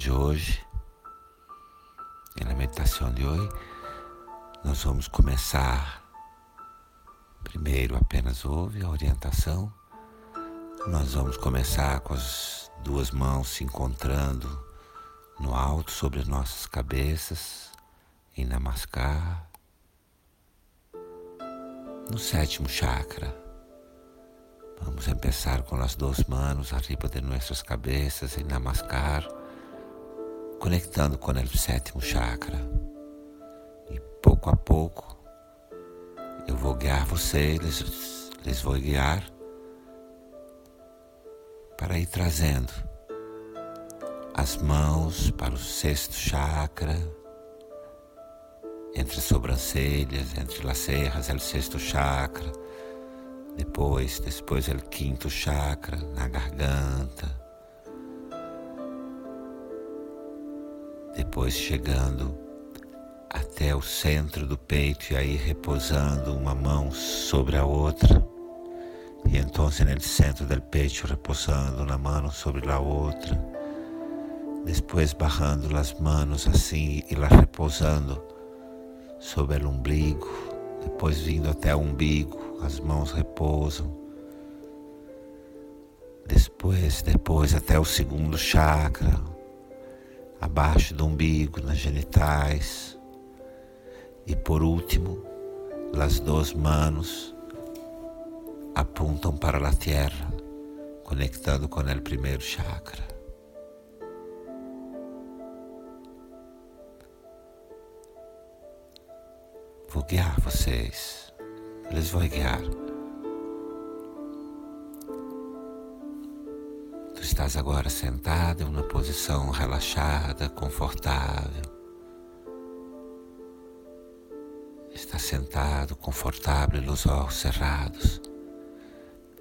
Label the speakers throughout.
Speaker 1: de hoje. E na meditação de hoje, nós vamos começar. Primeiro, apenas ouve a orientação. Nós vamos começar com as duas mãos se encontrando no alto sobre as nossas cabeças, em Namaskar, no sétimo chakra. Vamos começar com as duas mãos arriba de nossas cabeças em Namaskar, conectando com o sétimo chakra. E pouco a pouco eu vou guiar vocês, les vou guiar para ir trazendo as mãos para o sexto chakra, entre as sobrancelhas, entre as serras, é o sexto chakra depois, depois é o quinto chakra na garganta. Depois chegando até o centro do peito e aí repousando uma mão sobre a outra. E então no centro do peito repousando uma mão sobre a outra. Depois barrando as mãos assim e lá repousando sobre o umbigo. Depois vindo até o umbigo as mãos repousam. Depois, depois até o segundo chakra, abaixo do umbigo, nas genitais. E por último, as duas mãos apontam para a terra, conectando com o primeiro chakra. Vou guiar vocês les vou guiar. Estás agora sentado em uma posição relaxada, confortável. Está sentado, confortável, os olhos cerrados.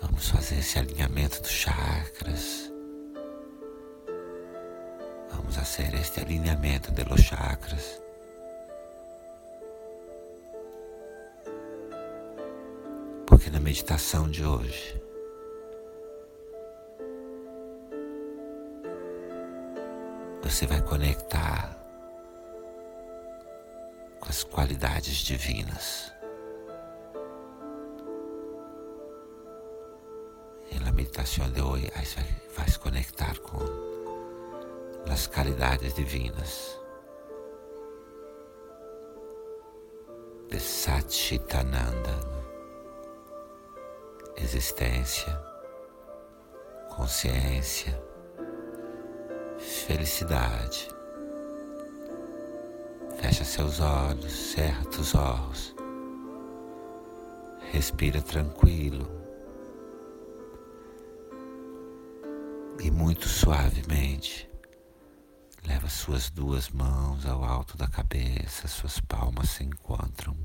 Speaker 1: Vamos fazer esse alinhamento dos chakras. Vamos fazer este alinhamento de los chakras. Porque na meditação de hoje, você vai conectar com as qualidades divinas. E na meditação de hoje, vai se conectar com as qualidades divinas. de Satchitananda existência, consciência, felicidade. Fecha seus olhos, cerra os olhos. Respira tranquilo. E muito suavemente, leva suas duas mãos ao alto da cabeça, suas palmas se encontram.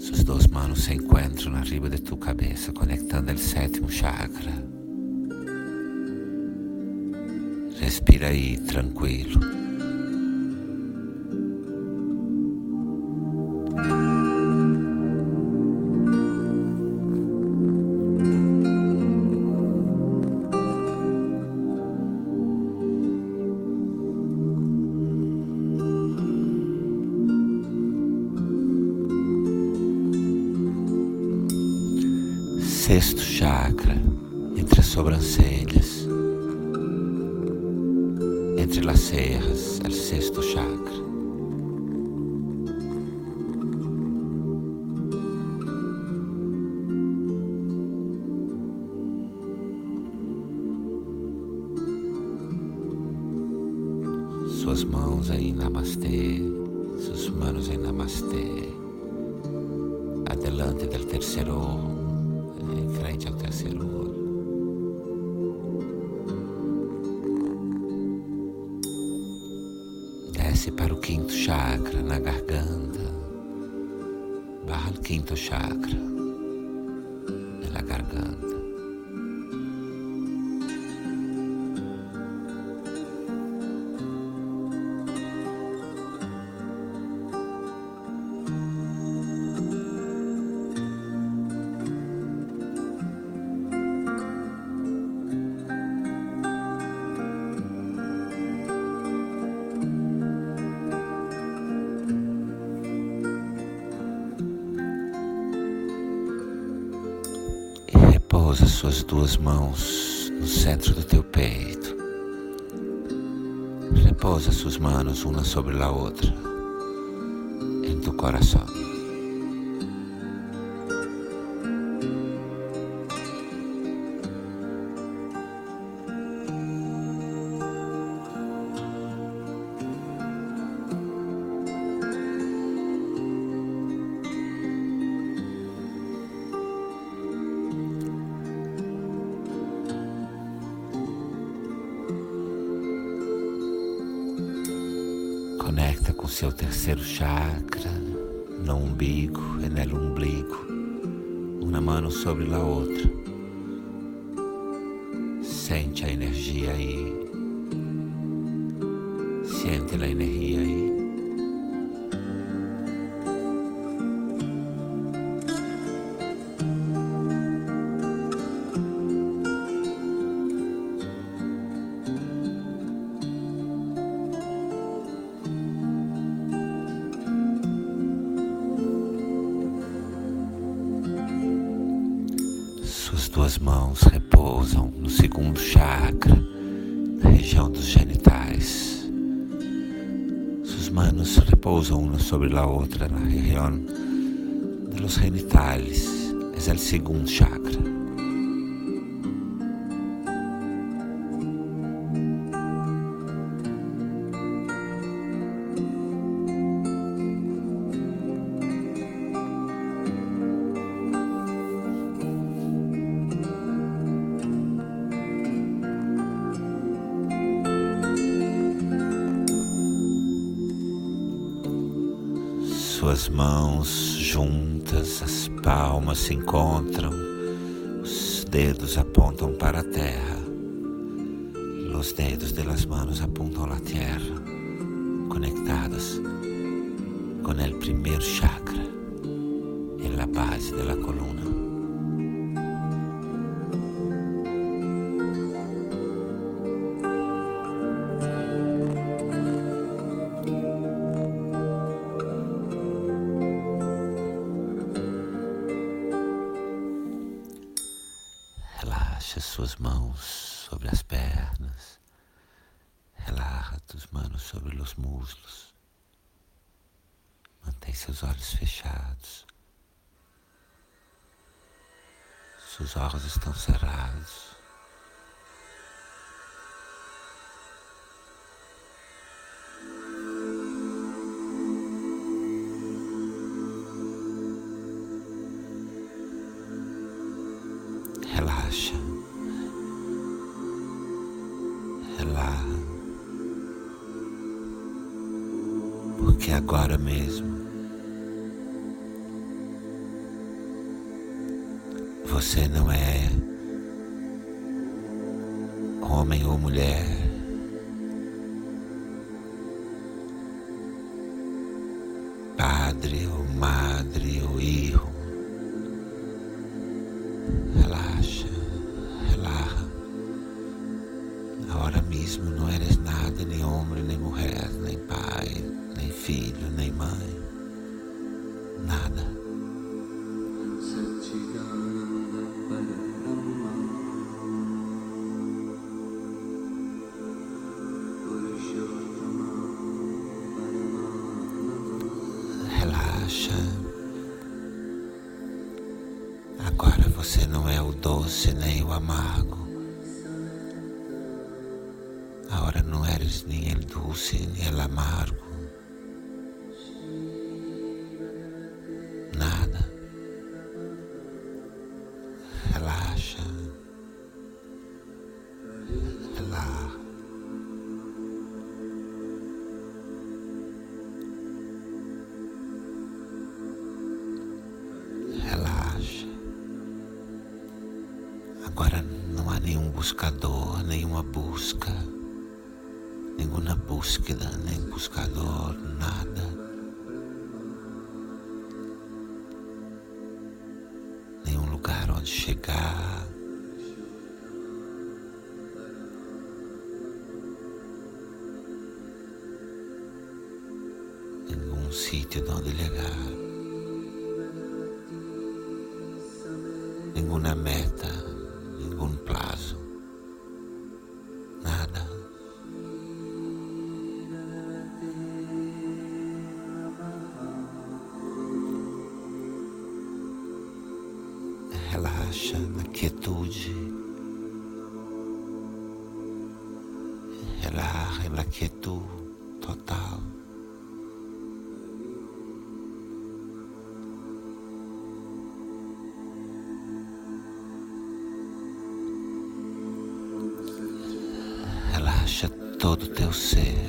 Speaker 1: Sus dos manos se encuentran arriba de tu cabeza, conectando el séptimo chakra. Respira aí tranquilo. Mãos aí, namastê, suas manos em namastê. Adelante del terceiro em frente ao terceiro olho. Desce para o quinto chakra na garganta. Barra o quinto chakra na garganta. Duas mãos no centro do teu peito. Repousa suas manos uma sobre a outra em tu coração. Conecta com seu terceiro chakra, no umbigo e no umbigo, uma mão sobre a outra. Sente a energia aí. Sente a energia aí. Duas mãos repousam no segundo chakra, na região dos genitais. Suas manos repousam uma sobre a outra na região dos genitales. É o segundo chakra. Suas mãos juntas, as palmas se encontram, os dedos apontam para a terra, os dedos de las manos apuntam à terra, conectados com o primeiro chakra, em la base de la coluna. Os muslos. Mantém seus olhos fechados. Seus olhos estão cerrados. Agora mesmo você não é homem ou mulher. Padre ou madre ou hijo. Relaxa, relaxa. Agora mesmo não eres nada, nem homem, filho, nem mãe. Nada. Relaxa. Agora você não é o doce nem o amargo. Agora não eres nem o doce nem o amargo. Buscador, nenhuma busca, nenhuma búsqueda, nem buscador, nada. Nenhum lugar onde chegar. Nenhum sítio de onde chegar. Nenhuma meta Relaxa na quietude. Relaxa na quietude total. Relaxa todo o teu ser.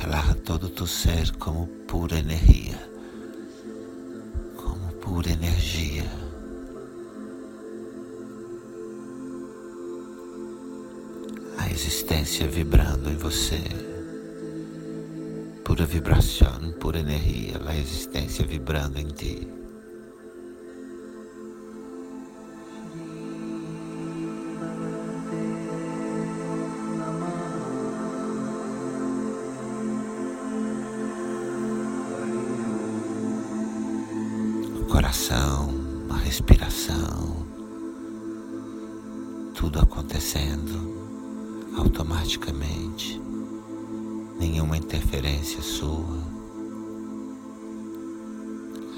Speaker 1: Relaxa todo o teu ser como pura energia. Pura energia. A existência vibrando em você. Pura vibração, pura energia. A existência vibrando em ti. Respiração, tudo acontecendo automaticamente, nenhuma interferência sua,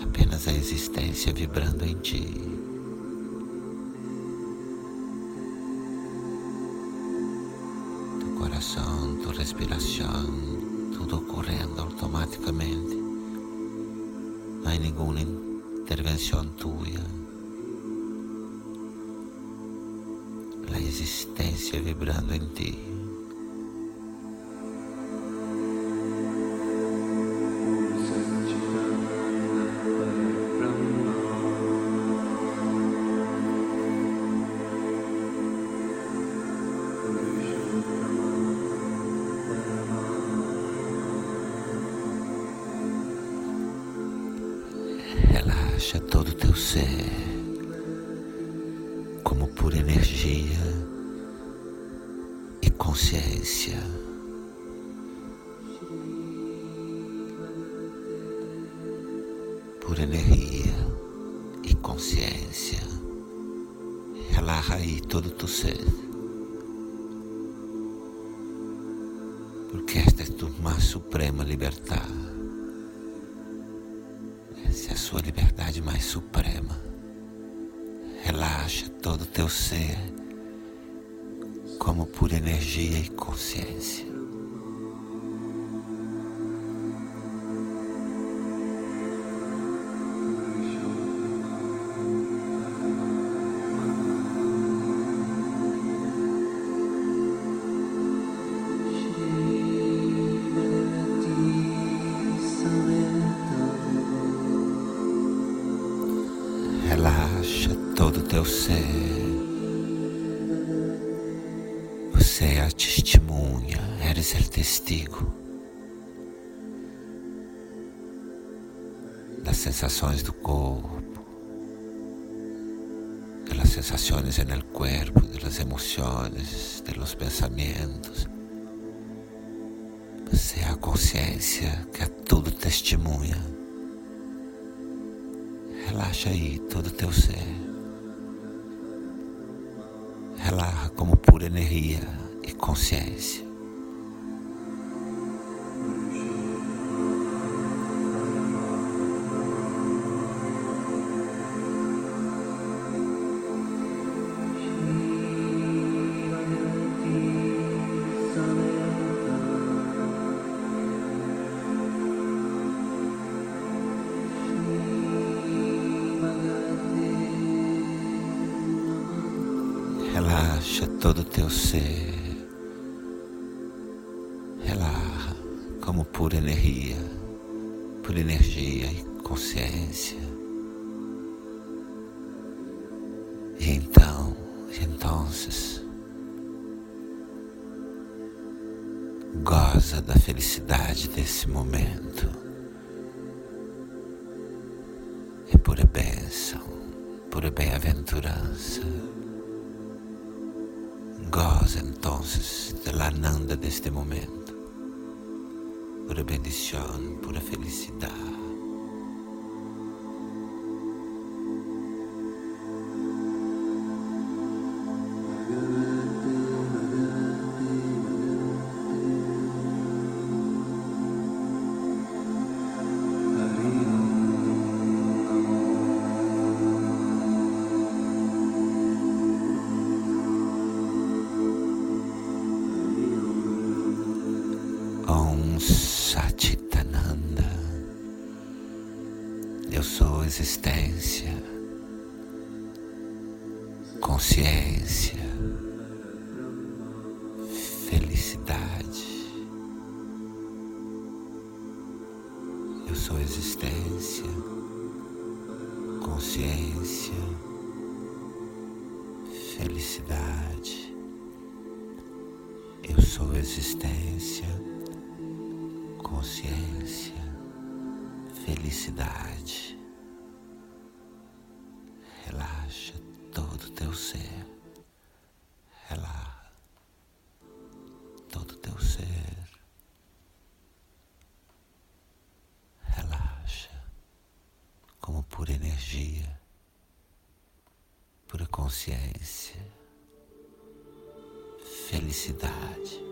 Speaker 1: apenas a existência vibrando em ti. Tu coração, tu respiração, tudo ocorrendo automaticamente. Não há nenhum intervención tuya, la existencia vibrando en ti. Pura energia e consciência. Relaxa aí todo o teu ser. Porque esta é a tua suprema liberdade. Essa é a sua liberdade mais suprema. Relaxa todo o teu ser como pura energia e consciência. Testigo das sensações do corpo, das sensações no corpo, das emoções, dos pensamentos. Você é a consciência que é tudo testemunha. Relaxa aí todo o teu ser. Relaxa como pura energia e consciência. Todo o teu ser. Relaxa como pura energia, pura energia e consciência. E então, então, goza da felicidade desse momento. É pura bênção, pura bem-aventurança. Goza entonces de la nanda de este momento, pura bendición, pura felicidad. Satitananda. Eu sou existência, consciência, felicidade. Eu sou existência, consciência, felicidade. Eu sou existência, consciência, felicidade. Relaxa todo o teu ser. Relaxa todo o teu ser. Relaxa como pura energia, pura consciência, felicidade.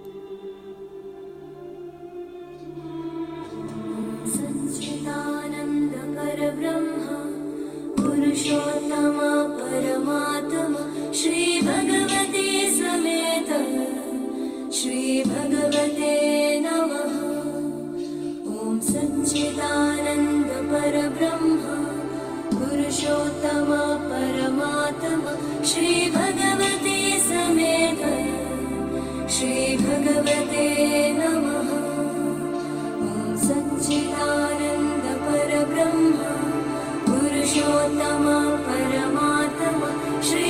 Speaker 2: सच्चिदानन्दपरब्रह्म पुरुषोत्तम पुरुषोत्तमा परमात्म श्री